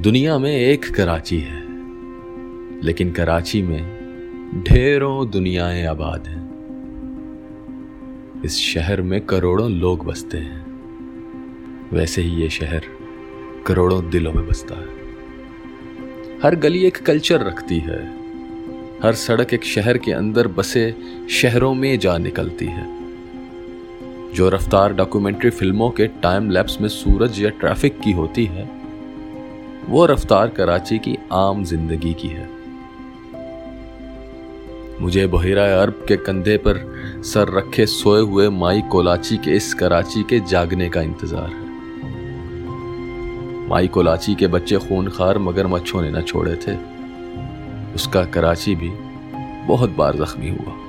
दुनिया में एक कराची है, लेकिन कराची में ढेरों दुनियाएँ आबाद हैं। इस शहर में करोड़ों लोग बसते हैं। वैसे ही ये शहर करोड़ों दिलों में बसता है। हर गली एक कल्चर रखती है। हर सड़क एक शहर के अंदर बसे शहरों में जा निकलती है। जो रफ्तार डॉक्यूमेंट्री फ़िल्मों के टाइम लैप्स में सूरज या ट्रैफ़िक की होती है, वो रफ्तार कराची की आम ज़िंदगी की है। मुझे बहिरा अरब के कंधे पर सर रखे सोए हुए माई कोलाची के इस कराची के जागने का इंतज़ार है। माई कोलाची के बच्चे खूनखार मगरमच्छों ने न छोड़े थे। उसका कराची भी बहुत बार जख्मी हुआ।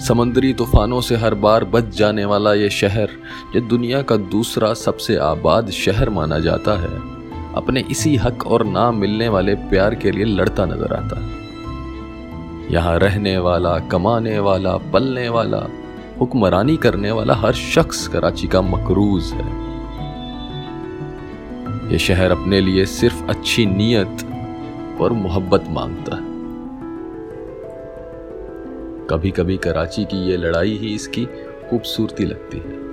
समंदरी तूफानों से हर बार बच जाने वाला ये शहर जो दुनिया का दूसरा सबसे आबाद शहर माना जाता है। अपने इसी हक और ना मिलने वाले प्यार के लिए लड़ता नज़र आता है। यहाँ रहने वाला, कमाने वाला, पलने वाला, हुक्मरानी करने वाला हर शख्स कराची का मकरूज है। ये शहर अपने लिए सिर्फ़ अच्छी नीयत और मोहब्बत माँगता है। कभी कभी कराची की ये लड़ाई ही इसकी खूबसूरती लगती है।